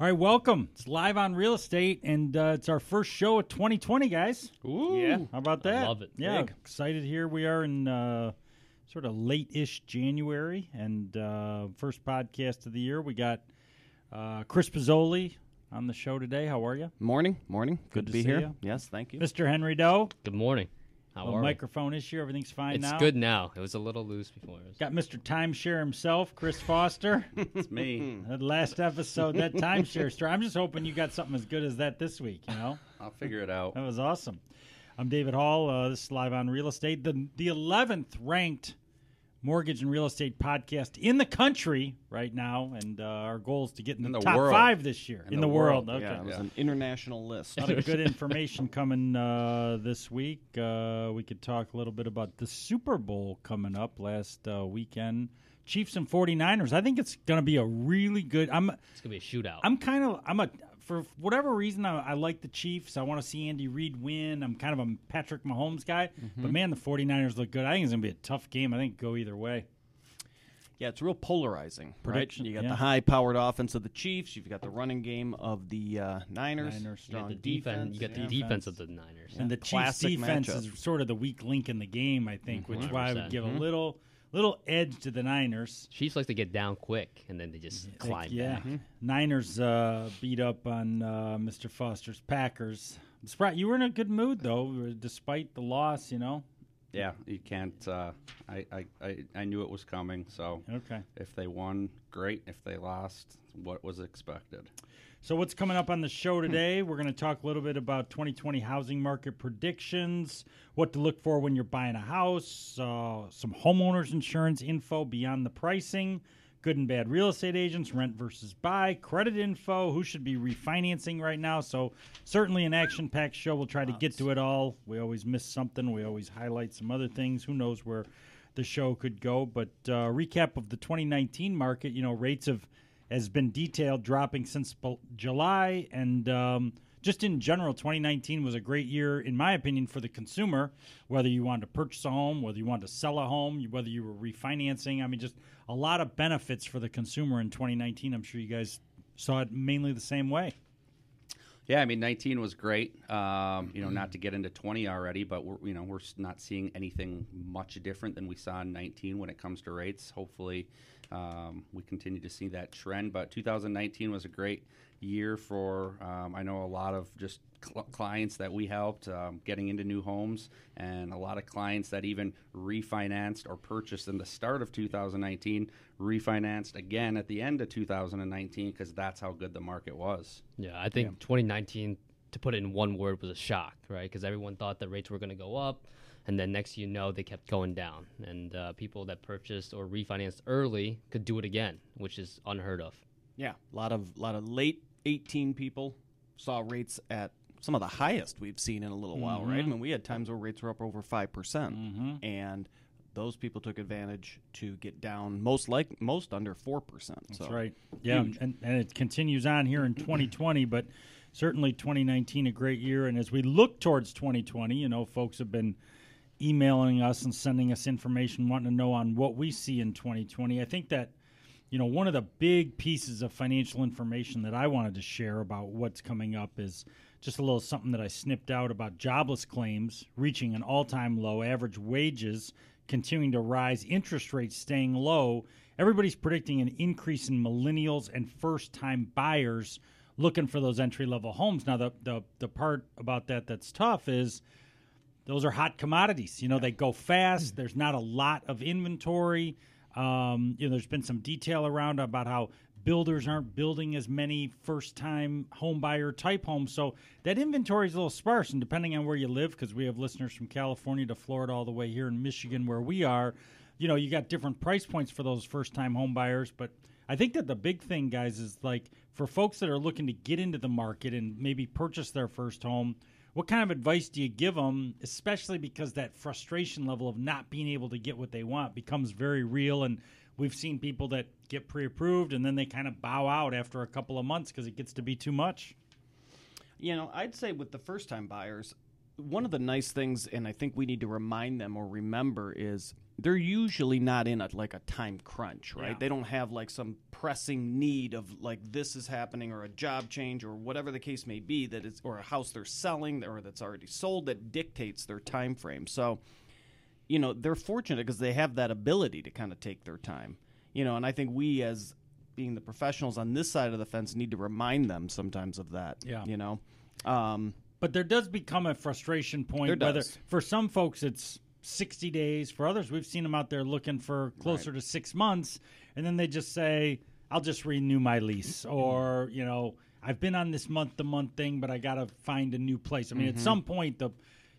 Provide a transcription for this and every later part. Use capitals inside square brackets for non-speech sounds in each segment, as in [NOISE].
All right, welcome. It's live on real estate, and uh, it's our first show of 2020, guys. Ooh. Yeah, how about that? I love it. Yeah, Big. excited here. We are in uh, sort of late-ish January, and uh, first podcast of the year. We got uh, Chris Pizzoli on the show today. How are you, Morning, morning. Good, to to be see here. you. Yes, thank you. Mr. Henry Doe? Good morning. How A are we? microphone issue. Everything's fine It's now. good now. It was a little loose before. It Got Mr. Timeshare himself, Chris Foster. [LAUGHS] It's me. [LAUGHS] that last episode, that timeshare story. I'm just hoping you got something as good as that this week. You know. [LAUGHS] I'll figure it out. That was awesome. I'm David Hall. Uh, this is live on real estate. The the 11th ranked mortgage and real estate podcast in the country right now, and uh, our goal is to get in the, In the top world. five this year in, In the, the world. world, Okay. Yeah, it was Yeah. an international list. A lot of good [LAUGHS] information coming uh, this week. Uh, we could talk a little bit about the Super Bowl coming up last uh, weekend. Chiefs and 49ers. I think it's going to be a really good. I'm It's gonna be a shootout. I'm kind of I'm a for whatever reason I, I like the Chiefs. I want to see Andy Reid win. I'm kind of a Patrick Mahomes guy, Mm-hmm. but man, the 49ers look good. I think it's going to be a tough game. I think go either way. Yeah, it's real polarizing. Prediction, right? You got yeah. the high-powered offense of the Chiefs. You've got the running game of the uh, Niners. Niners. you Strong got the defense. You got the yeah. defense of the Niners. And the Chiefs defense matchup. is sort of the weak link in the game, I think, which is why I would 100%. give a little little edge to the Niners. Chiefs like to get down quick and then they just climb yeah, back. Niners uh, beat up on uh, Mr. Foster's Packers. I'm you were in a good mood though, despite the loss. You know. Yeah, you can't. Uh, I, I, I, I knew it was coming. So Okay. if they won, great. If they lost, what was expected? So what's coming up on the show today? We're going to talk a little bit about 2020 housing market predictions, what to look for when you're buying a house, uh, some homeowners insurance info beyond the pricing, good and bad real estate agents, rent versus buy, credit info, who should be refinancing right now. So certainly an action-packed show. We'll try to get to it all. We always miss something. We always highlight some other things. Who knows where the show could go? But uh, recap of the 2019 market. You know, rates have has been detailed, dropping since July, and um, just in general, 2019 was a great year, in my opinion, for the consumer. Whether you wanted to purchase a home, whether you wanted to sell a home, whether you were refinancing, I mean, just a lot of benefits for the consumer in 2019. I'm sure you guys saw it mainly the same way. Yeah, I mean, 19 was great. Um, you know, not to get into 20 already, but we're you know we're not seeing anything much different than we saw in 19 when it comes to rates. Hopefully, um, we continue to see that trend. But 2019 was a great year for um, I know a lot of just cl- clients that we helped um, getting into new homes, and a lot of clients that even refinanced or purchased in the start of 2019 refinanced again at the end of 2019 because that's how good the market was. Yeah, I think 2019, to put it in one word, was a shock, right? Because everyone thought that rates were going to go up, and then next you know they kept going down, and uh, people that purchased or refinanced early could do it again, which is unheard of. Yeah, a lot of lot of late 18 people saw rates at some of the highest we've seen in a little while, right? I mm-hmm. mean, we had times where rates were up over 5%. percent mm-hmm. And those people took advantage to get down most like most under 4%. That's so right. Yeah, and, and it continues on here in 2020, but certainly 2019 a great year. And as we look towards 2020, you know, folks have been emailing us and sending us information, wanting to know on what we see in 2020. I think that you know one of the big pieces of financial information that I wanted to share about what's coming up is just a little something that I snipped out about jobless claims reaching an all-time low, average wages continuing to rise, interest rates staying low. Everybody's predicting an increase in millennials and first-time buyers looking for those entry-level homes. Now the the the part about that that's tough is those are hot commodities. You know, they go fast. There's not a lot of inventory. Um, you know, there's been some detail around about how builders aren't building as many first-time homebuyer type homes, so that inventory is a little sparse. And depending on where you live, because we have listeners from California to Florida, all the way here in Michigan, where we are, you know, you got different price points for those first-time homebuyers. But I think that the big thing, guys, is like for folks that are looking to get into the market and maybe purchase their first home what kind of advice do you give them especially because that frustration level of not being able to get what they want becomes very real and we've seen people that get pre-approved and then they kind of bow out after a couple of months because it gets to be too much You know, I'd say with the first time buyers, one of the nice things, and I think we need to remind them or remember is they're usually not in a like a time crunch, right? Yeah. They don't have like some pressing need of like this is happening or a job change or whatever the case may be that is or a house they're selling or that's already sold that dictates their time frame. So, you know, they're fortunate because they have that ability to kind of take their time. You know, and I think we as being the professionals on this side of the fence need to remind them sometimes of that. Yeah. You know. Um, But there does become a frustration point. There Whether does. for some folks it's sixty days, for others we've seen them out there looking for closer to six months, and then they just say, "I'll just renew my lease," or you know, "I've been on this month to month thing, but I got to find a new place." I mean, Mm-hmm. at some point, the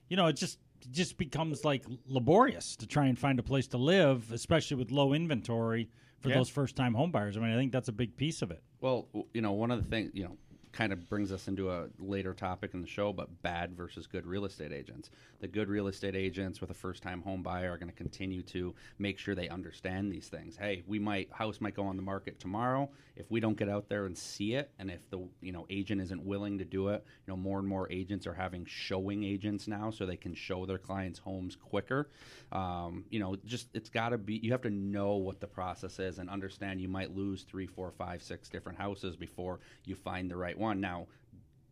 you know, it just just becomes like laborious to try and find a place to live, especially with low inventory for Yeah. those first time homebuyers. I mean, I think that's a big piece of it. Well, you know, one of the things, you know, kind of brings us into a later topic in the show, but bad versus good real estate agents. The good real estate agents with a first time home buyer are going to continue to make sure they understand these things. Hey, we might house might go on the market tomorrow. If we don't get out there and see it, and if the you know agent isn't willing to do it, you know, more and more agents are having showing agents now, so they can show their clients homes quicker. Um, you know, just it's got to be. You have to know what the process is and understand. You might lose three, four, five, six different houses before you find the right one. Now,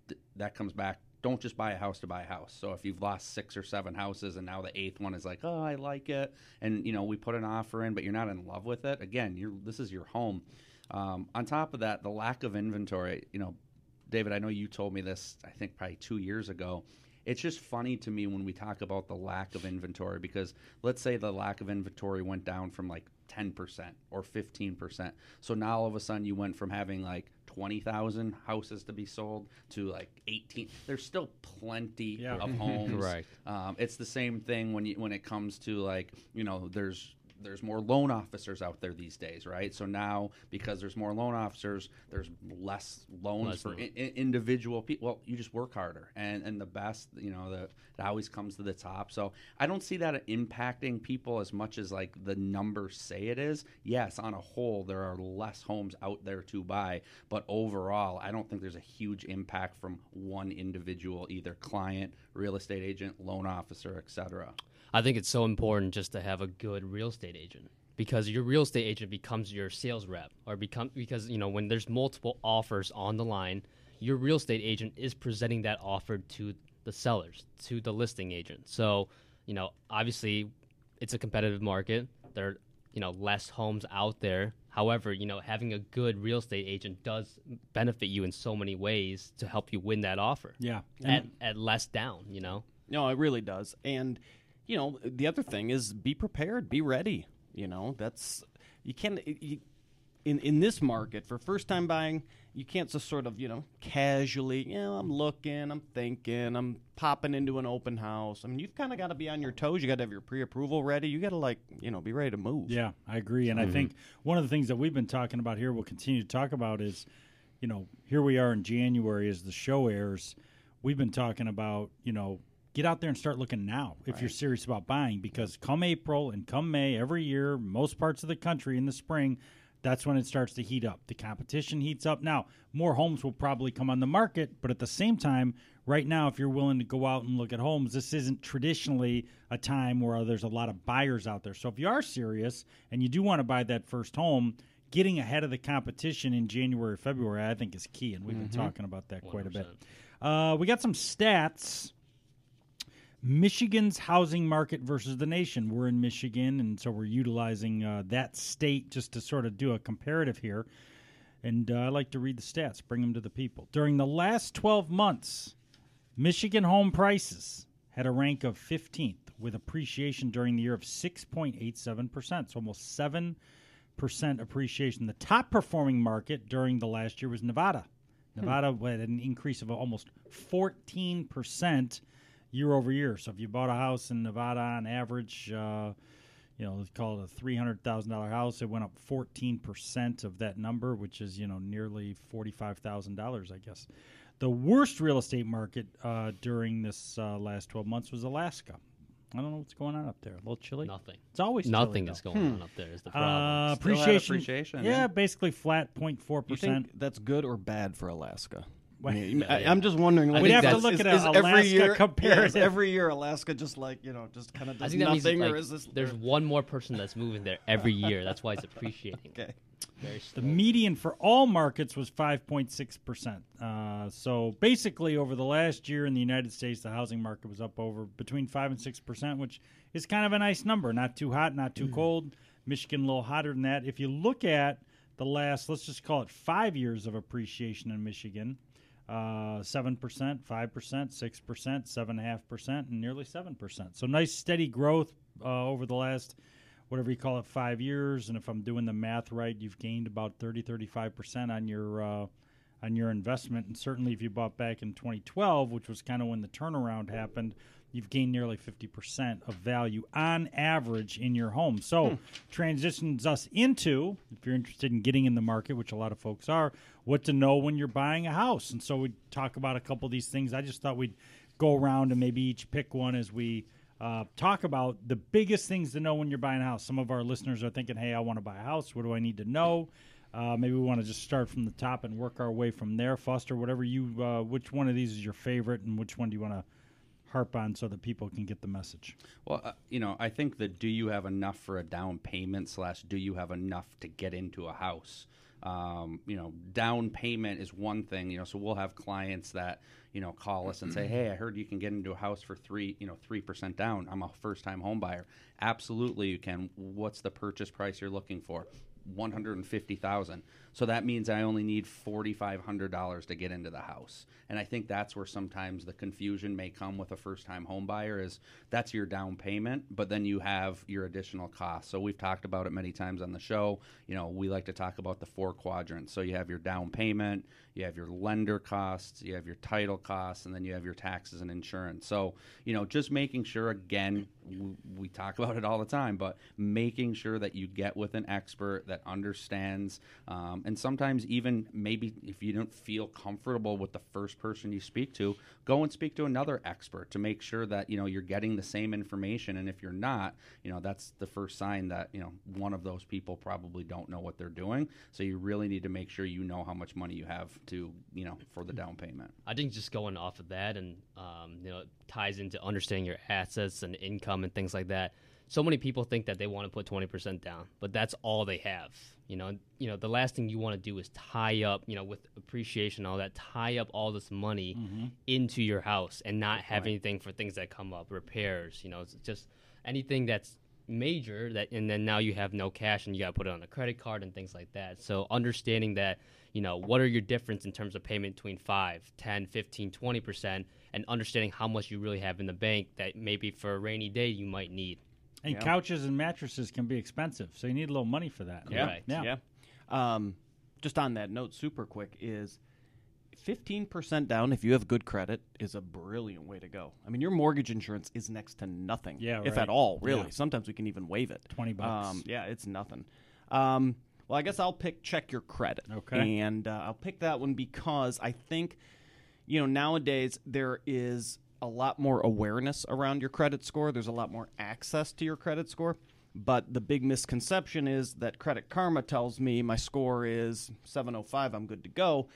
th- that comes back. Don't just buy a house to buy a house. So if you've lost six or seven houses and now the eighth one is like, oh, I like it, and you know we put an offer in, but you're not in love with it. Again, you're this is your home. Um, on top of that, the lack of inventory. You know, David, I know you told me this. I think probably two years ago. It's just funny to me when we talk about the lack of inventory because let's say the lack of inventory went down from like 10% or 15%. So now all of a sudden you went from having like 20,000 houses to be sold to like 18. There's still plenty Yeah. of [LAUGHS] homes. right. Um, it's the same thing when you when it comes to like you know there's there's more loan officers out there these days, right? So now because there's more loan officers, there's less loans Less for loan. I- individual people. Well, you just work harder, and and the best, you know, the it always comes to the top. So I don't see that impacting people as much as like the numbers say it is. Yes, on a whole, there are less homes out there to buy, but overall, I don't think there's a huge impact from one individual, either client, real estate agent, loan officer, etc. I think it's so important just to have a good real estate agent because your real estate agent becomes your sales rep or become because you know when there's multiple offers on the line, your real estate agent is presenting that offer to the sellers, to the listing agent. So, you know, obviously it's a competitive market. There are, you know, less homes out there. However, you know, having a good real estate agent does benefit you in so many ways to help you win that offer. Yeah, At, at less down, you know. No, it really does. And you know, the other thing is be prepared, be ready. You know, that's you can't you, in in this market for first time buying. You can't just sort of you know casually. You know, I'm looking, I'm thinking, I'm popping into an open house. I mean, you've kind of got to be on your toes. You got to have your pre approval ready. You got to like you know be ready to move. Yeah, I agree. And I mm-hmm. think one of the things that we've been talking about here, we'll continue to talk about is, you know, here we are in January as the show airs. We've been talking about, you know, get out there and start looking now if you're serious about buying because come April and come May every year, most parts of the country in the spring, that's when it starts to heat up. The competition heats up. Now, more homes will probably come on the market, but at the same time, right now, if you're willing to go out and look at homes, this isn't traditionally a time where there's a lot of buyers out there. So if you are serious and you do want to buy that first home, getting ahead of the competition in January or February, I think is key. And we've been talking about that quite a bit. Uh, we got some stats. Michigan's housing market versus the nation. We're in Michigan, and so we're utilizing uh, that state just to sort of do a comparative here. And uh, I like to read the stats, bring them to the people. During the last 12 months, Michigan home prices had a rank of 15th with appreciation during the year of 6.87%, so almost 7% appreciation. The top performing market during the last year was Nevada. Nevada had an increase of almost 14% year over year. So if you bought a house in Nevada on average, uh, you know, let's call it a three hundred thousand dollar house, it went up fourteen percent of that number, which is you know nearly forty five thousand dollars, I guess. The worst real estate market uh, during this uh, last twelve months was Alaska. I don't know what's going on up there. A little chilly. Nothing. It's always Nothing chilly, is though. going on up there. Is the problem? Uh, Still had appreciation. appreciation, Yeah, yeah. basically flat 0.4 You percent. that's good or bad for Alaska? I mean, I, am just wondering. Like, We'd have to look is- at is a every Alaska year, yeah, is every year, Alaska just like you know, just kind of I does think that means nothing, like, or is this? there's one more person that's moving there every year. That's why it's appreciating. [LAUGHS] okay. Very The median for all markets was 5.6%. Uh, so basically, over the last year in the United States, the housing market was up over between 5 and 6%, which is kind of a nice number. Not too hot, not too cold. Michigan a little hotter than that. If you look at the last, let's just call it five years of appreciation in Michigan, uh, 7%, 5%, 6%, 7.5%, and nearly 7%. So nice steady growth uh, over the last whatever you call it, five years. And if I'm doing the math right, you've gained about 30, 35% on your uh, on your investment. And certainly, if you bought back in 2012, which was kind of when the turnaround happened, you've gained nearly 50% of value on average in your home. So transitions us into, if you're interested in getting in the market, which a lot of folks are, what to know when you're buying a house. And so we talk about a couple of these things. I just thought we'd go around and maybe each pick one as we uh, talk about the biggest things to know when you're buying a house. Some of our listeners are thinking, "Hey, I want to buy a house. What do I need to know?" Uh, maybe we want to just start from the top and work our way from there. Foster, whatever you, uh, which one of these is your favorite, and which one do you want to harp on so that people can get the message? Well, uh, you know, I think that do you have enough for a down payment slash do you have enough to get into a house? Um, you know, down payment is one thing. You know, so we'll have clients that you know call us and say, "Hey, I heard you can get into a house for three, you know, three percent down. I'm a first time home buyer. Absolutely, you can. What's the purchase price you're looking for? One hundred and fifty thousand. So that means I only need forty five hundred dollars to get into the house. And I think that's where sometimes the confusion may come with a first time home buyer is that's your down payment, but then you have your additional costs. So we've talked about it many times on the show. You know, we like to talk about the four quadrants. So you have your down payment, you have your lender costs, you have your title costs, and then you have your taxes and insurance. So, you know, just making sure again, we, we talk about it all the time, but making sure that you get with an expert that understands, um, and sometimes even maybe if you don't feel comfortable with the first person you speak to, go and speak to another expert to make sure that you know you're getting the same information. And if you're not, you know, that's the first sign that you know one of those people probably don't know what they're doing. So you really need to make sure you know how much money you have to you know for the down payment. I think just going off of that and um, you know ties into understanding your assets and income and things like that. So many people think that they want to put twenty percent down, but that's all they have. You know, you know the last thing you want to do is tie up, you know, with appreciation and all that, tie up all this money mm-hmm. into your house and not have anything for things that come up, repairs. You know, it's just anything that's major that and then now you have no cash and you got to put it on a credit card and things like that so understanding that you know what are your difference in terms of payment between 5 10 15 20% and understanding how much you really have in the bank that maybe for a rainy day you might need And Yeah. couches and mattresses can be expensive, so you need a little money for that. Yeah. Right. Yeah. Yeah. Um, just on that note, super quick is. 15% down if you have good credit is a brilliant way to go. I mean, your mortgage insurance is next to nothing, Yeah, if right. at all, really. Yeah. Sometimes we can even waive it. 20 bucks. Um, yeah, it's nothing. Um, well, I guess I'll pick check your credit. Okay. And uh, I'll pick that one because I think, you know, nowadays there is a lot more awareness around your credit score. There's a lot more access to your credit score. But the big misconception is that Credit Karma tells me my score is 705, I'm good to go.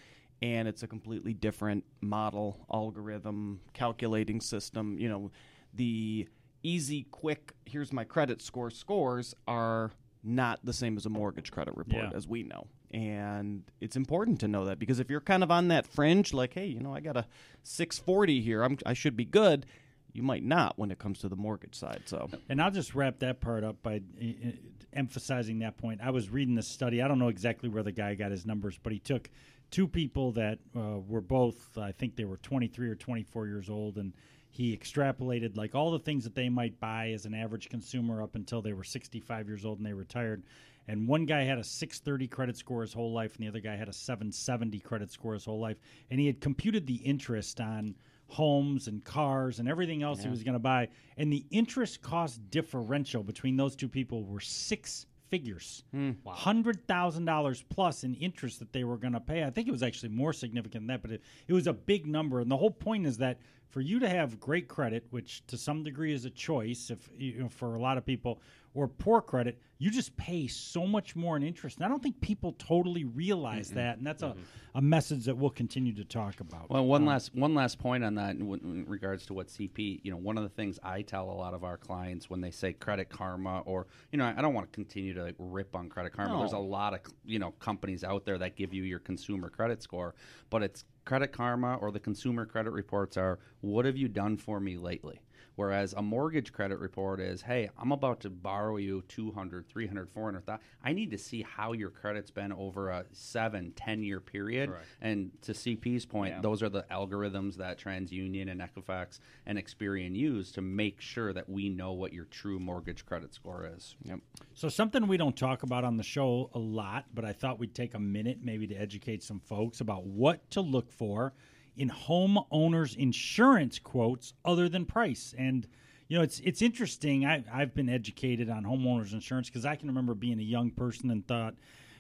And it's a completely different model, algorithm, calculating system. You know, the easy, quick, here's my credit score scores are not the same as a mortgage credit report, Yeah. as we know. And it's important to know that because if you're kind of on that fringe, like, hey, you know, I got a 640 here, I'm, I should be good, you might not when it comes to the mortgage side. So, And I'll just wrap that part up by uh, uh, emphasizing that point. I was reading this study. I don't know exactly where the guy got his numbers, but he took two people that uh, were both, I think they were 23 or 24 years old, and he extrapolated like all the things that they might buy as an average consumer up until they were 65 years old and they retired. And one guy had a 630 credit score his whole life, and the other guy had a 770 credit score his whole life. And he had computed the interest on homes and cars and everything else he was going to buy. And the interest cost differential between those two people were six figures. Hmm. Hundred thousand dollars plus in interest that they were going to pay. I think it was actually more significant than that, but it, it was a big number. And the whole point is that for you to have great credit, which to some degree is a choice, if you know, for a lot of people, or poor credit, you just pay so much more in interest. And I don't think people totally realize that, and that's a, a message that we'll continue to talk about. Well, Um, one last one last point on that in, w- in regards to what CP. You know, one of the things I tell a lot of our clients when they say Credit Karma, or you know, I don't want to continue to like, rip on Credit Karma. There's a lot of you know companies out there that give you your consumer credit score, but it's Credit Karma or the consumer credit reports are what have you done for me lately. Whereas a mortgage credit report is, hey, I'm about to borrow you 200, 300, 400, I need to see how your credit's been over a seven, 10 year period. Correct. And to CP's point, Yeah. those are the algorithms that TransUnion and Equifax and Experian use to make sure that we know what your true mortgage credit score is. Yep. So something we don't talk about on the show a lot, but I thought we'd take a minute maybe to educate some folks about what to look for in homeowners insurance quotes other than price. And you know, it's it's interesting. I I've been educated on homeowners insurance because I can remember being a young person and thought,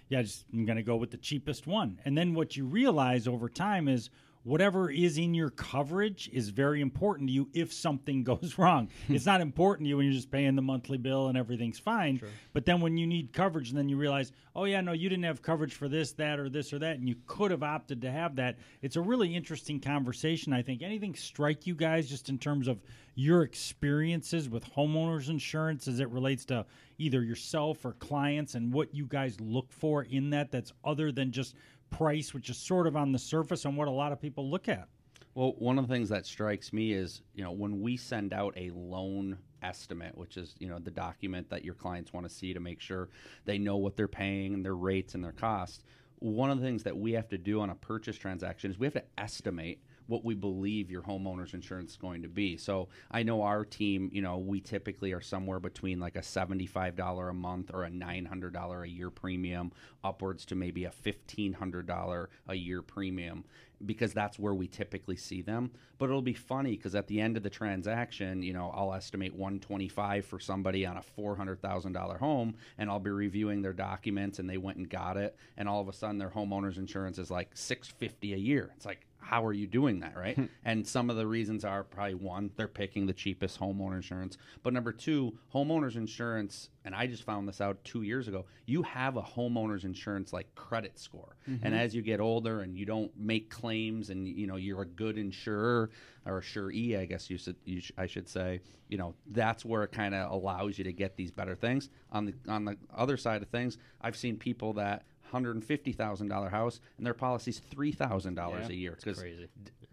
yeah, just, I'm going to go with the cheapest one. And then what you realize over time is whatever is in your coverage is very important to you if something [LAUGHS] goes wrong. it's not important to you when you're just paying the monthly bill and everything's fine. But then when you need coverage and then you realize, oh yeah, no, you didn't have coverage for this, that, or this or that, and you could have opted to have that. It's a really interesting conversation. I think anything strike you guys just in terms of your experiences with homeowners insurance as it relates to either yourself or clients and what you guys look for in that that's other than just price, which is sort of on the surface and what a lot of people look at. Well, one of the things that strikes me is, you know, when we send out a loan estimate, which is, you know, the document that your clients want to see to make sure they know what they're paying and their rates and their costs, one of the things that we have to do on a purchase transaction is we have to estimate what we believe your homeowner's insurance is going to be. So I know our team, you know, we typically are somewhere between like a $75 a month or a $900 a year premium upwards to maybe a $1,500 a year premium because that's where we typically see them. But it'll be funny because at the end of the transaction, you know, I'll estimate 125 for somebody on a $400,000 home and I'll be reviewing their documents and they went and got it and all of a sudden their homeowner's insurance is like 650 a year. It's like how are you doing that, right? Hmm. and some of the reasons are probably one, they're picking the cheapest homeowner insurance. But number two, homeowners insurance, and I just found this out two years ago, you have a homeowner's insurance like credit score. Mm-hmm. And as you get older and you don't make claims and you know you're a good insurer or suree, I guess you should you sh- I should say, you know, that's where it kind of allows you to get these better things. On the on the other side of things, I've seen people that hundred and fifty thousand dollar house and their policy's three thousand dollars a year because crazy.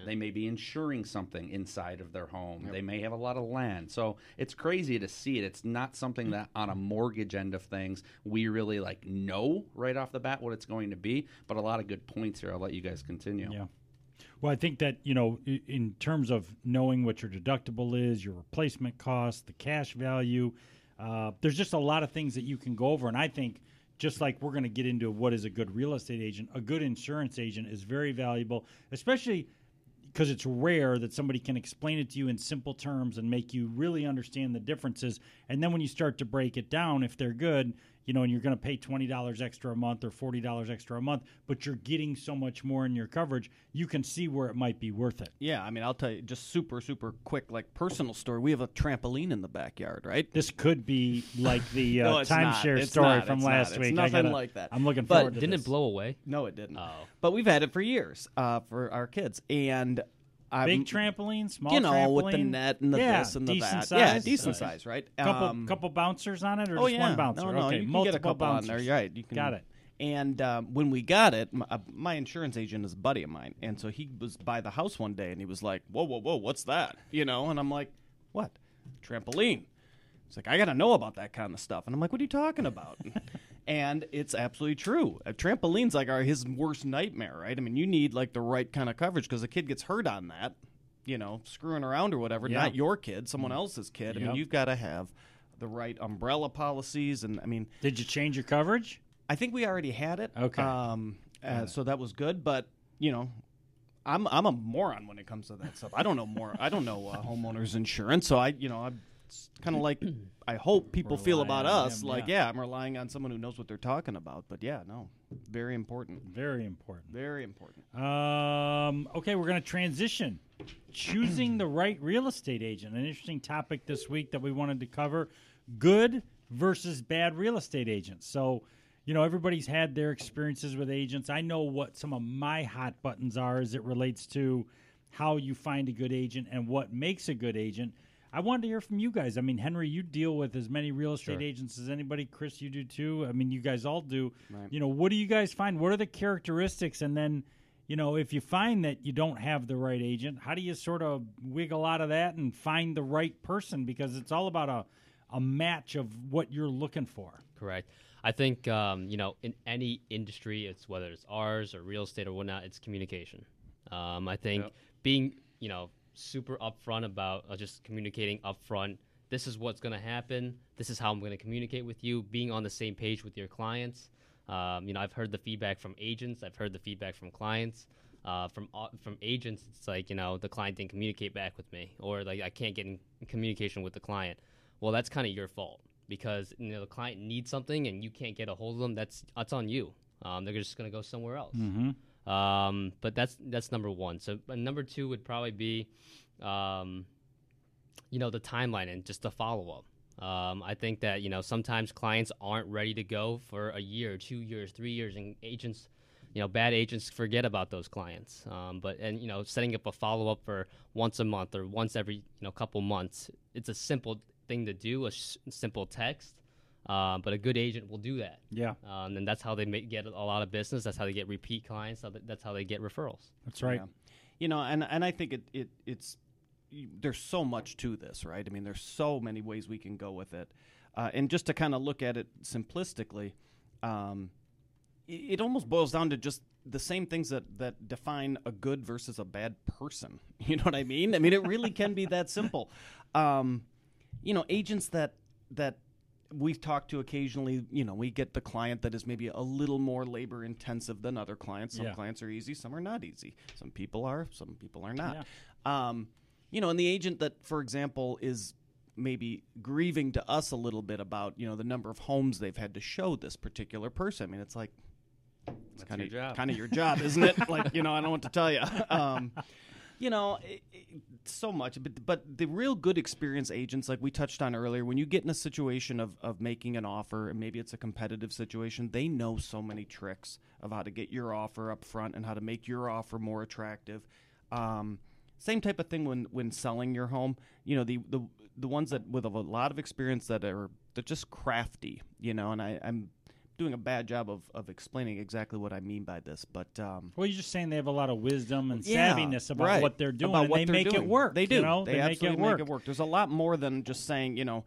they may be insuring something inside of their home. They may have a lot of land. So it's crazy to see it. It's not something that on a mortgage end of things we really like know right off the bat what it's going to be. But a lot of good points here. I'll let you guys continue. Yeah. Well, I think that, you know, i- in terms of knowing what your deductible is, your replacement cost, the cash value, uh, there's just a lot of things that you can go over. And I think, just like we're going to get into what is a good real estate agent, a good insurance agent is very valuable, especially because it's rare that somebody can explain it to you in simple terms and make you really understand the differences. And then when you start to break it down, if they're good, you know, and you're going to pay twenty dollars extra a month or forty dollars extra a month, but you're getting so much more in your coverage, you can see where it might be worth it. Yeah, I mean, I'll tell you just super, super quick, like personal story. We have a trampoline in the backyard, right? This could be like the [LAUGHS] uh, it's not. timeshare It's story not. from It's last. It's week. I nothing gotta- like that. I'm looking But forward to Didn't this. it blow away? No, it didn't. Oh. But we've had it for years uh, for our kids, and I'm, Big trampoline, small you know, trampoline, with the net and the yeah, this and the decent that. Size. Yeah, decent Uh, size, right? Couple Um, couple bouncers on it, or oh just yeah, one bouncer? No, no, okay, you can multiple get a couple bouncers. on there. You're right. You can Got it. And um, when we got it, my, uh, my insurance agent is a buddy of mine, and so he was by the house one day, and he was like, "Whoa, whoa, whoa, what's that?" You know, and I'm like, "What? Trampoline?" He's like, "I got to know about that kind of stuff," and I'm like, "What are you talking about?" [LAUGHS] [LAUGHS] and it's absolutely true. A trampoline's like our his worst nightmare, right? I mean, you need like the right kind of coverage because a kid gets hurt on that, you know, screwing around or whatever. Yeah. Not your kid, someone else's kid. I mean, you've got to have the right umbrella policies, and I mean. Did you change your coverage? I think we already had it. Okay. Um, uh, so that was good, but you know, I'm I'm a moron when it comes to that stuff. I don't know more. I don't know uh, homeowners insurance, so I you know I'm kind of like I hope people feel about us them, like yeah. yeah. I'm relying on someone who knows what they're talking about. But yeah, no, very important, Very important. very important. Um, okay, we're going to transition. Choosing the right real estate agent, an interesting topic this week that we wanted to cover. Good, versus bad real estate agents. So, you know, everybody's had their experiences with agents. I know what some of my hot buttons are as it relates to how you find a good agent and what makes a good agent. I wanted to hear from you guys. I mean, Henry, you deal with as many real estate Sure. agents as anybody. Chris, you do too. I mean, you guys all do. Right. You know, what do you guys find? What are the characteristics? And then, you know, if you find that you don't have the right agent, how do you sort of wiggle out of that and find the right person? Because it's all about a, a match of what you're looking for. Correct. I think um, you know in any industry, it's whether it's ours or real estate or whatnot, it's communication. Um, I think Yep. being you know super upfront about uh, just communicating upfront. This is what's going to happen. This is how I'm going to communicate with you. Being on the same page with your clients. Um, you know, I've heard the feedback from agents. I've heard the feedback from clients. Uh, from au- from agents, it's like you know the client didn't communicate back with me, or like I can't get in communication with the client. Well, that's kind of your fault because you know the client needs something and you can't get a hold of them. That's that's on you. Um, they're just gonna go somewhere else. Um, but that's that's number one. So uh, number two would probably be, um, you know, the timeline and just the follow up. Um, I think that you know sometimes clients aren't ready to go for a year, two years, three years, and agents, you know, bad agents forget about those clients. Um, but and you know, setting up a follow up for once a month or once every you know couple months, it's a simple thing to do, a s- simple text. Uh, but a good agent will do that, Yeah, um, and that's how they make, get a lot of business. That's how they get repeat clients. That's how they get referrals. that's right. Yeah. You know, and and I think it, it it's there's so much to this, right? I mean, there's so many ways we can go with it, uh, and just to kind of look at it simplistically, um, it, it almost boils down to just the same things that that define a good versus a bad person. [LAUGHS] You know what I mean? I mean, it really can be that simple. Um, you know, agents that that we've talked to occasionally, you know, we get the client that is maybe a little more labor intensive than other clients. Some Yeah. clients are easy, some are not easy. Some people are, some people are not. Um, you know, and the agent that, for example, is maybe grieving to us a little bit about, you know, the number of homes they've had to show this particular person. I mean, it's like it's kind your of job. kind of your job, isn't it? [LAUGHS] like, you know, I don't want to tell you. Um, you know, it, it, so much. But but the real good experience agents, like we touched on earlier, when you get in a situation of of making an offer, and maybe it's a competitive situation, they know so many tricks of how to get your offer up front and how to make your offer more attractive. Um, same type of thing when when selling your home. You know, the the the ones that with a lot of experience that are they're just crafty. You know, and I, I'm doing a bad job of, of explaining exactly what I mean by this, but um, Well, you're just saying they have a lot of wisdom and yeah, savviness about right. what they're doing, about and they make it work. They do. You know? They, make absolutely it work. make it work. There's a lot more than just saying, you know,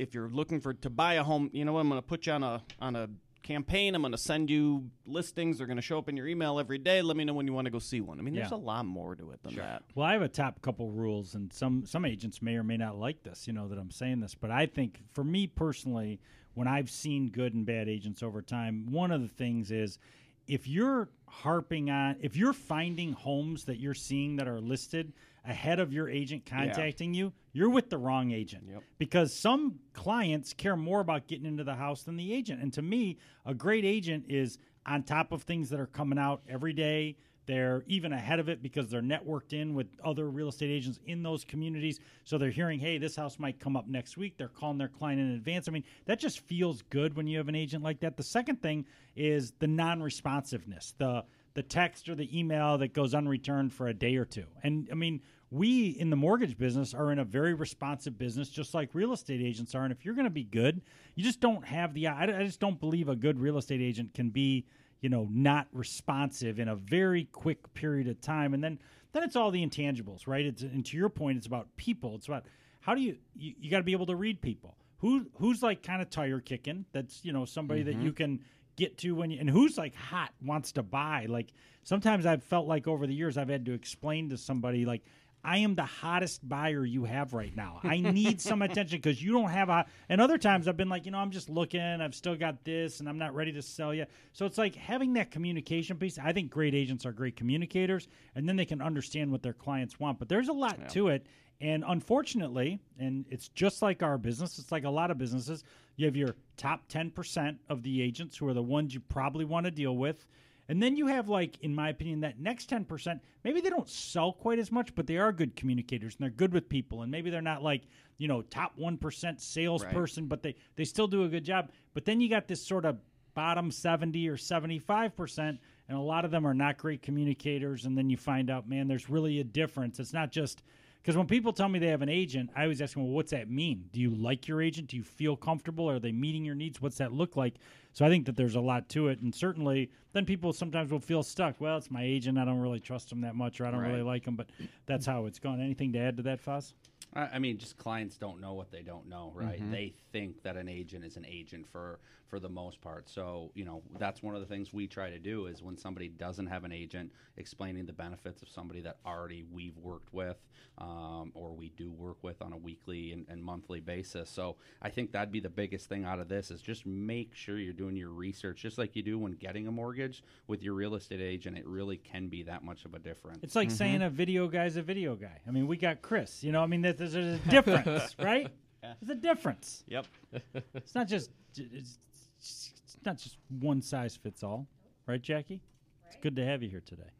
if you're looking for to buy a home, you know, what, I'm going to put you on a on a campaign. I'm going to send you listings. They're going to show up in your email every day. Let me know when you want to go see one. I mean, there's a lot more to it than that. Well, I have a top couple rules, and some some agents may or may not like this. You know that I'm saying this, but I think for me personally, when I've seen good and bad agents over time, one of the things is if you're harping on, if you're finding homes that you're seeing that are listed ahead of your agent contacting you, you're with the wrong agent. Yep. Because some clients care more about getting into the house than the agent. And to me, a great agent is on top of things that are coming out every day. They're even ahead of it because they're networked in with other real estate agents in those communities. So they're hearing, hey, this house might come up next week. They're calling their client in advance. I mean, that just feels good when you have an agent like that. The second thing is the non responsiveness, the the text or the email that goes unreturned for a day or two. And I mean, we in the mortgage business are in a very responsive business, just like real estate agents are. And if you're going to be good, you just don't have the. I, I just don't believe a good real estate agent can be, you know, not responsive in a very quick period of time. And then, then it's all the intangibles, right? It's and to your point, it's about people. It's about how do you you, you got to be able to read people. Who who's like kind of tire kicking? That's you know somebody that you mm-hmm. can get to when you and who's like hot wants to buy like sometimes i've felt like over the years i've had to explain to somebody like i am the hottest buyer you have right now. I [LAUGHS] need some attention because you don't have a and other times i've been like you know i'm just looking i've still got this and i'm not ready to sell yet. So it's like having that communication piece i think great agents are great communicators and then they can understand what their clients want but there's a lot to it. And unfortunately, and it's just like our business, it's like a lot of businesses, you have your top 10% of the agents who are the ones you probably want to deal with. And then you have like, in my opinion, that next ten percent. Maybe they don't sell quite as much, but they are good communicators and they're good with people. And maybe they're not like you know top one percent salesperson, but they they still do a good job. But then you got this sort of bottom seventy or seventy five percent, and a lot of them are not great communicators. And then you find out, man, there's really a difference. It's not just because when people tell me they have an agent, I always ask them, well, what's that mean? Do you like your agent? Do you feel comfortable? Are they meeting your needs? What's that look like? So I think that there's a lot to it. And certainly, then people sometimes will feel stuck. Well, it's my agent. I don't really trust them that much, or I don't Right. really like them. But that's how it's gone. Anything to add to that, Foz? I I mean, just clients don't know what they don't know, right? Mm-hmm. They think that an agent is an agent for for the most part. So you know, that's one of the things we try to do is when somebody doesn't have an agent, explaining the benefits of somebody that already we've worked with um, or we do work with on a weekly and, and monthly basis. So I think that'd be the biggest thing out of this is just make sure you're doing your research, just like you do when getting a mortgage with your real estate agent. It really can be that much of a difference. It's like saying a video guy's a video guy. I mean, we got Chris. You know, I mean, there's, there's a difference, [LAUGHS] right? There's a difference. Yep. It's not just it's, it's not just one size fits all, right, Jackie? It's good to have you here today.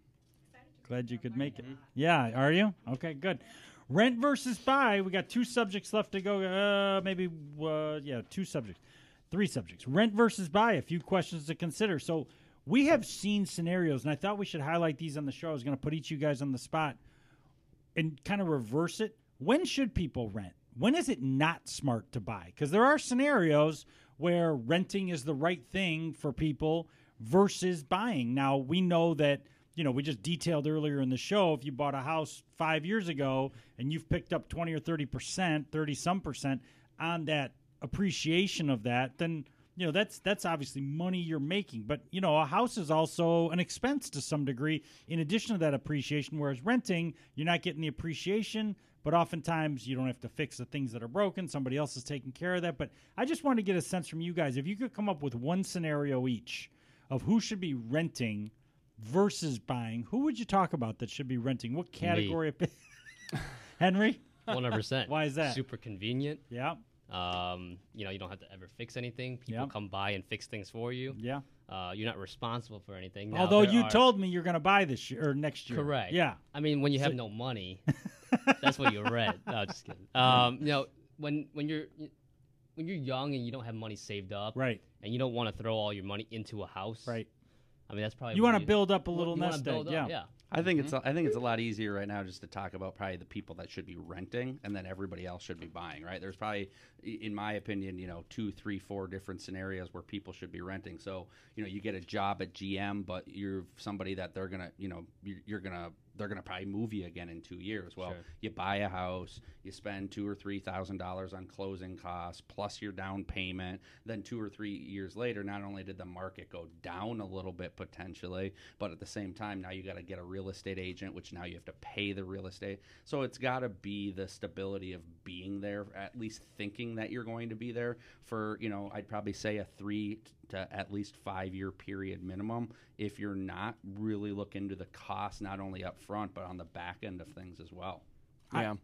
Glad you could make it. Yeah, are you? Okay, good. Rent versus buy. We got two subjects left to go. Uh, maybe, uh, yeah, two subjects, three subjects. Rent versus buy. A few questions to consider. So we have seen scenarios, and I thought we should highlight these on the show. I was going to put each of you guys on the spot and kind of reverse it. When should people rent? When is it not smart to buy? Because there are scenarios where renting is the right thing for people versus buying. Now, we know that, you know, we just detailed earlier in the show if you bought a house five years ago and you've picked up 20 or 30%, 30 some percent on that appreciation of that, then you know that's that's obviously money you're making but you know a house is also an expense to some degree in addition to that appreciation whereas renting you're not getting the appreciation but oftentimes you don't have to fix the things that are broken somebody else is taking care of that but i just want to get a sense from you guys if you could come up with one scenario each of who should be renting versus buying who would you talk about that should be renting what category of [LAUGHS] henry One hundred percent. Why is that? Super convenient. yeah Um, you know, you don't have to ever fix anything. People Yep. come by and fix things for you. yeah Uh, you're not responsible for anything. Now, although you are- told me you're going to buy this year or next year correct. yeah I mean, when you have So- no money, [LAUGHS] that's what you read. No, just kidding. Um, you know, when when you're when you're young and you don't have money saved up, right and you don't want to throw all your money into a house, right I mean, that's probably You want to build up a little you nest egg, up, yeah. yeah. I think it's a, I think it's a lot easier right now just to talk about probably the people that should be renting and then everybody else should be buying. Right? There's probably, i- in my opinion, you know, two, three, four different scenarios where people should be renting. So you know, you get a job at GM, but you're somebody that they're gonna, you know, you're, gonna they're gonna probably move you again in two years. Well, Sure. you buy a house, you spend two or three thousand dollars on closing costs plus your down payment. Then two or three years later, not only did the market go down a little bit potentially, but at the same time, now you got to get a real estate agent, which now you have to pay the real estate. So it's got to be the stability of being there, at least thinking that you're going to be there for, you know, I'd probably say a three to at least five year period minimum. If you're not really look into the cost, not only up front, but on the back end of things as well. Yeah.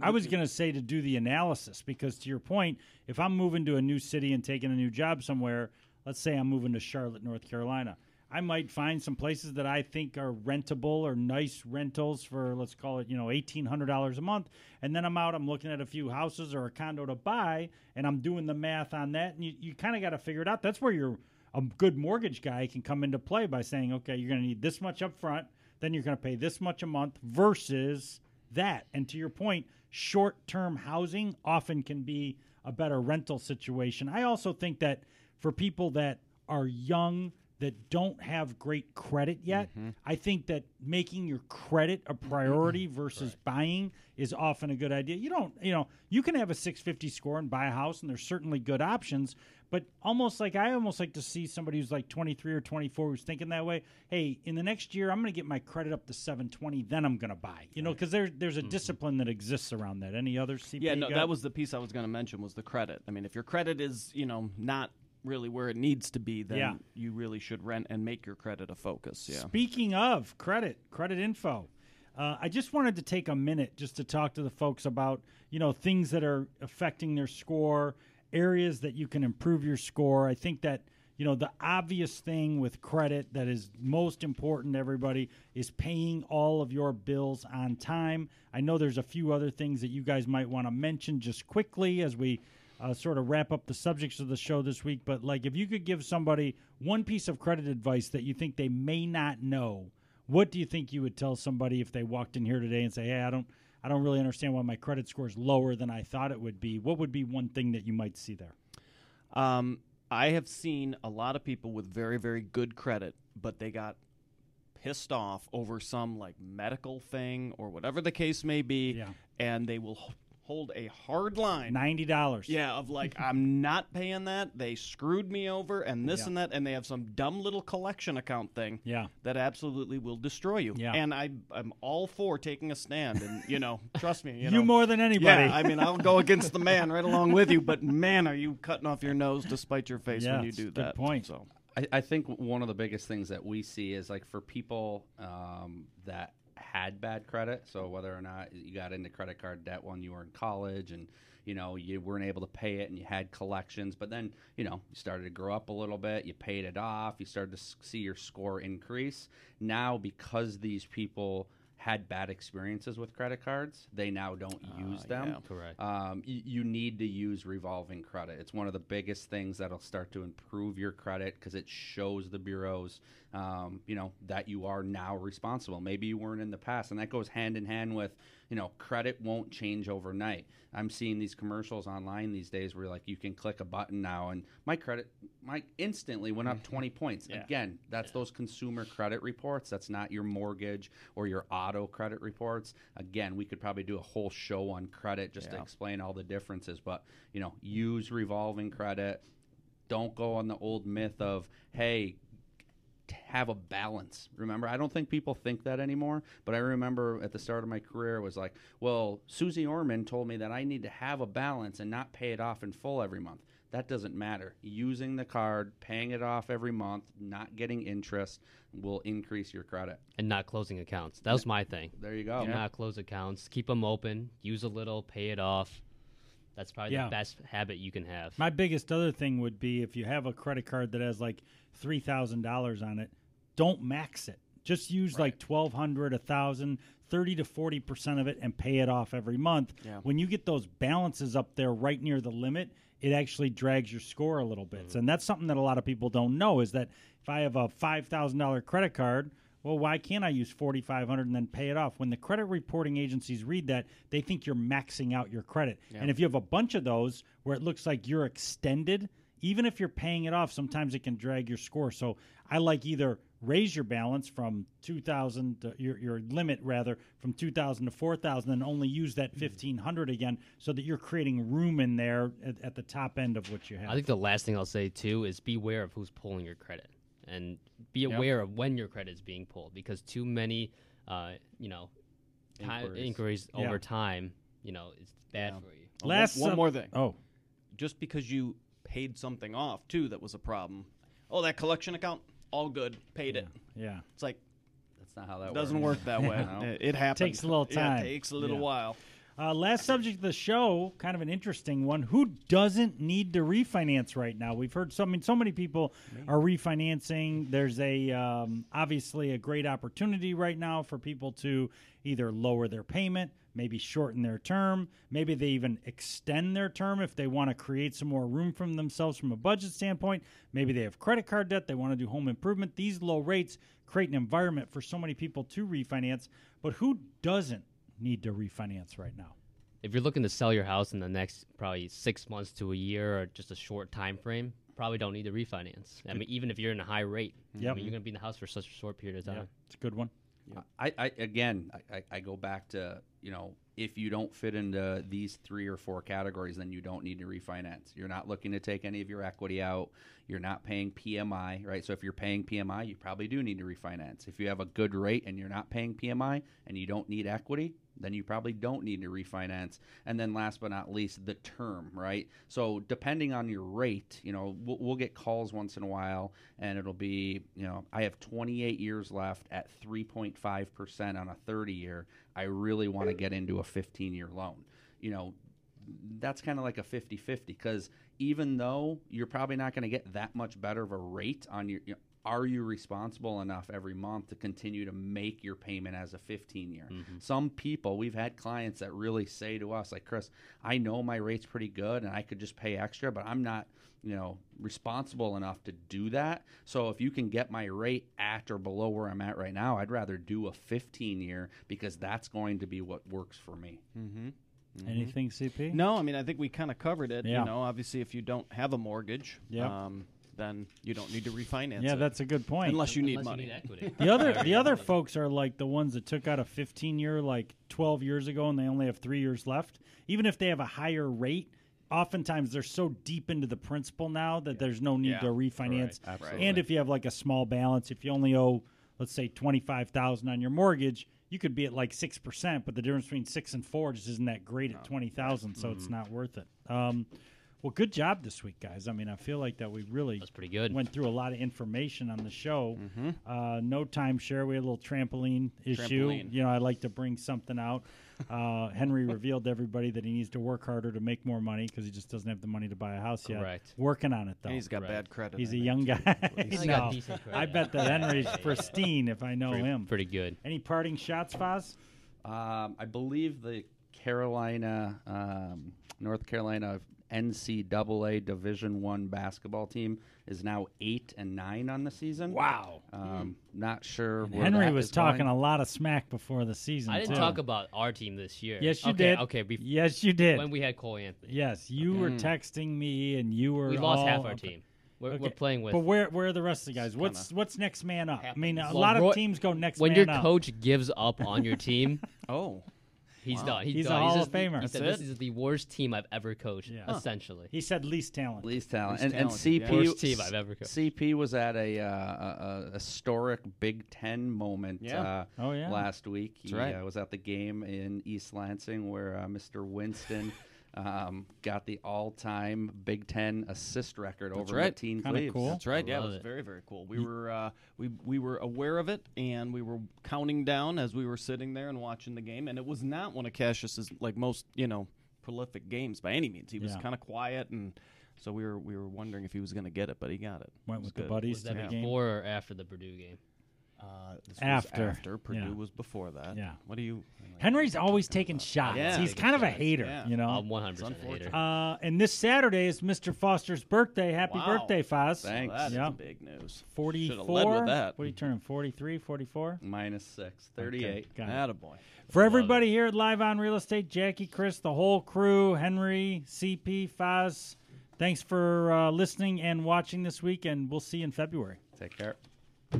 I was going to say to do the analysis because, to your point, if I'm moving to a new city and taking a new job somewhere, let's say I'm moving to Charlotte, North Carolina, I might find some places that I think are rentable or nice rentals for, let's call it, you know, $1,800 a month. And then I'm out, I'm looking at a few houses or a condo to buy, and I'm doing the math on that. And you, you kind of got to figure it out. That's where you're a good mortgage guy can come into play by saying, okay, you're going to need this much up front, then you're going to pay this much a month versus that. And to your point, short term housing often can be a better rental situation. I also think that for people that are young, that don't have great credit yet, mm-hmm. I think that making your credit a mm-hmm. priority versus buying is often a good idea. You don't, you know, you can have a 650 score and buy a house, and there's certainly good options. But almost like I almost like to see somebody who's like 23 or 24 who's thinking that way. Hey, in the next year, I'm going to get my credit up to 720, then I'm going to buy. You know, because there's there's a mm-hmm. discipline that exists around that. Any other CPA? Yeah, no, that was the piece I was going to mention was the credit. I mean, if your credit is, you know, not really where it needs to be, then Yeah. you really should rent and make your credit a focus. Yeah. Speaking of credit, credit info, uh, I just wanted to take a minute just to talk to the folks about you know things that are affecting their score, areas that you can improve your score. I think that you you know, the obvious thing with credit that is most important to everybody is paying all of your bills on time. I know there's a few other things that you guys might want to mention just quickly as we uh, sort of wrap up the subjects of the show this week. But like, if you could give somebody one piece of credit advice that you think they may not know, what do you think you would tell somebody if they walked in here today and say, "Hey, I don't, I don't really understand why my credit score is lower than I thought it would be"? What would be one thing that you might see there? Um, I have seen a lot of people with very, very good credit, but they got pissed off over some like medical thing or whatever the case may be, Yeah. and they will hold a hard line. Ninety dollars. Yeah, of like I'm not paying that. They screwed me over, and this Yeah. and that, and they have some dumb little collection account thing Yeah. that absolutely will destroy you. Yeah. And I, I'm all for taking a stand, and you know, [LAUGHS] trust me, you, You, know, more than anybody. yeah, I mean, I'll go against the man right along with you, but man, are you cutting off your nose to spite your face Yeah, when you do a good that? point. So I, I think one of the biggest things that we see is like for people um, that had bad credit. So whether or not you got into credit card debt when you were in college and you know you weren't able to pay it and you had collections, but then you know you started to grow up a little bit, you paid it off, you started to see your score increase. Now because these people had bad experiences with credit cards, they now don't use them. yeah. Correct. Um, you, you need to use revolving credit. It's one of the biggest things that'll start to improve your credit because it shows the bureaus, um, you know, that you are now responsible. Maybe you weren't in the past, and that goes hand in hand with, you know, credit won't change overnight. I'm seeing these commercials online these days where like you can click a button now, and my credit, my instantly went up [LAUGHS] 20 points. Yeah. Again, that's those consumer credit reports. That's not your mortgage or your auto credit reports. Again, we could probably do a whole show on credit just to explain all the differences. But you know, use revolving credit. Don't go on the old myth of hey, have a balance. Remember, I don't think people think that anymore. But I remember at the start of my career, it was like, well, Suze Orman told me that I need to have a balance and not pay it off in full every month. That doesn't matter. Using the card, paying it off every month, not getting interest will increase your credit. and not closing accounts. That was my thing. There you go. Do Not close accounts. Keep them open. Use a little. Pay it off. That's probably Yeah. the best habit you can have. My biggest other thing would be if you have a credit card that has like three thousand dollars on it, don't max it. Just use like twelve hundred, a thousand, thirty to forty percent of it, and pay it off every month. Yeah. When you get those balances up there right near the limit, it actually drags your score a little bit. Mm-hmm. And that's something that a lot of people don't know is that if I have a five thousand dollar credit card, well, why can't I use forty five hundred and then pay it off? When the credit reporting agencies read that, they think you're maxing out your credit. And if you have a bunch of those where it looks like you're extended, even if you're paying it off, sometimes it can drag your score. So I like either raise your balance from 2000 to your, your limit rather from 2000 to 4000 and only use that mm-hmm. 1500 again so that you're creating room in there at, at the top end of what you have. I think the last thing I'll say too is beware of who's pulling your credit, and be aware of when your credit is being pulled because too many, uh, you know, ti- Inquiries. inquiries Yeah. over time, you know, it's bad Yeah. for you. Uh, Last one, one more thing. Oh, Just because you paid something off too, that was a problem. Oh, that collection account, all good, paid it. yeah. It's like That's not how that works. It doesn't works. work that way. [LAUGHS] No. It, it happens. Takes a little Yeah, time. it takes a little Yeah. while. Uh, last subject of the show, kind of an interesting one. Who doesn't need to refinance right now? We've heard so I mean, so many people are refinancing. There's a um, obviously a great opportunity right now for people to either lower their payment, maybe shorten their term, maybe they even extend their term if they want to create some more room for themselves from a budget standpoint. Maybe they have credit card debt, they want to do home improvement. These low rates create an environment for so many people to refinance. But who doesn't need to refinance right now? If you're looking to sell your house in the next probably six months to a year or just a short time frame, probably don't need to refinance. I mean, even if you're in a high rate, I mean, you're going to be in the house for such a short period of time. It's a good one. I, I again, I, I- I go back to you know, if you don't fit into these three or four categories, then you don't need to refinance. You're not looking to take any of your equity out. You're not paying PMI, right? So if you're paying PMI, you probably do need to refinance. If you have a good rate and you're not paying PMI and you don't need equity, then you probably don't need to refinance. And then last but not least, the term, right? So depending on your rate, you know, we'll, we'll get calls once in a while and it'll be, you know, I have 28 years left at 3.5% on a 30 year. I really want to get into a 15 year loan. You know, that's kind of like a 50-50 because even though you're probably not going to get that much better of a rate on your you know, are you responsible enough every month to continue to make your payment as a 15 year mm-hmm. some people we've had clients that really say to us like chris i know my rate's pretty good and i could just pay extra but i'm not you know responsible enough to do that so if you can get my rate at or below where i'm at right now i'd rather do a 15 year because that's going to be what works for me mm-hmm. Mm-hmm. Anything, CP? No, I mean I think we kind of covered it. Yeah. You know, obviously if you don't have a mortgage, Yep. um, then you don't need to refinance. Yeah, it. that's a good point. unless you need Unless money. You need equity. The other [LAUGHS] the other folks are like the ones that took out a 15 year like 12 years ago and they only have 3 years left. Even if they have a higher rate, oftentimes they're so deep into the principal now that there's no need Yeah. to refinance. Right, absolutely. And if you have like a small balance, if you only owe let's say 25,000 on your mortgage, you could be at like 6%, but the difference between 6 and 4 just isn't that great at 20,000, so it's not worth it. Um well, good job this week, guys. I mean, I feel like that we really That's pretty good. went through a lot of information on the show. Uh, no timeshare. We had a little trampoline issue. Trampoline. You know, I like to bring something out. Uh, [LAUGHS] Henry revealed to everybody that he needs to work harder to make more money because he just doesn't have the money to buy a house yet. Correct. Working on it though. And he's got Right. bad credit. He's I a young too. guy. He's no, got [LAUGHS] decent credit. I bet that Henry's [LAUGHS] pristine if I know pretty, him. pretty good. Any parting shots, Foz? Um, I believe the Carolina, um, North Carolina NCAA Division One basketball team is now eight and nine on the season. Wow. Um, not sure. where Henry that was is talking going. a lot of smack before the season. I didn't too. talk about our team this year. Yes, you okay, did. Okay, bef- yes, you did. when we had Cole Anthony, yes, you were texting me, and you were. we lost all half our up- team. We're, Okay, we're playing with. But where where are the rest of the guys? What's what's next man up? I mean, a Well, lot Roy- of teams go next when man your up. coach gives up on your team, [LAUGHS] Oh, he's Wow. done. He's, He's a done. Hall just, of Famer. He That's said it? this is the worst team I've ever coached. Yeah. Essentially, He said least talent. least talent. Least and, and talented, yeah. CP Worst team I've ever coached. CP was at a, uh, a, a historic Big Ten moment Yeah. uh, Oh, yeah. last week. He right. uh, was at the game in East Lansing where uh, Mr. Winston [LAUGHS] um, got the all-time Big Ten assist record over right. Mateen Kinda Cleaves. cool. That's right. Yeah, it was it. very very cool. We were uh, we we were aware of it, and we were counting down as we were sitting there and watching the game. And it was not one of Cassius's like most you know prolific games by any means. He was Yeah. kind of quiet, and so we were we were wondering if he was going to get it, but he got it. Went It was with the good. buddies was to that the game. before or after the Purdue game? Uh, this After. was after Purdue Yeah. was before that. Yeah. What do you? Henry's always taking shots. Yeah. He's kind of a hater, yeah. you know. I'm 100 percent hater. uh, and this Saturday is Mr. Foster's birthday. Happy Wow. birthday, Foz. Thanks. Well, that is Yeah. big news. 44. Should've led with that. What are you turning? 43, 44? Minus six, 38. Got it. Attaboy. For everybody here at Live on Real Estate, Jackie, Chris, the whole crew, Henry, CP, Foz, thanks for uh, listening and watching this week, and we'll see you in February. Take care.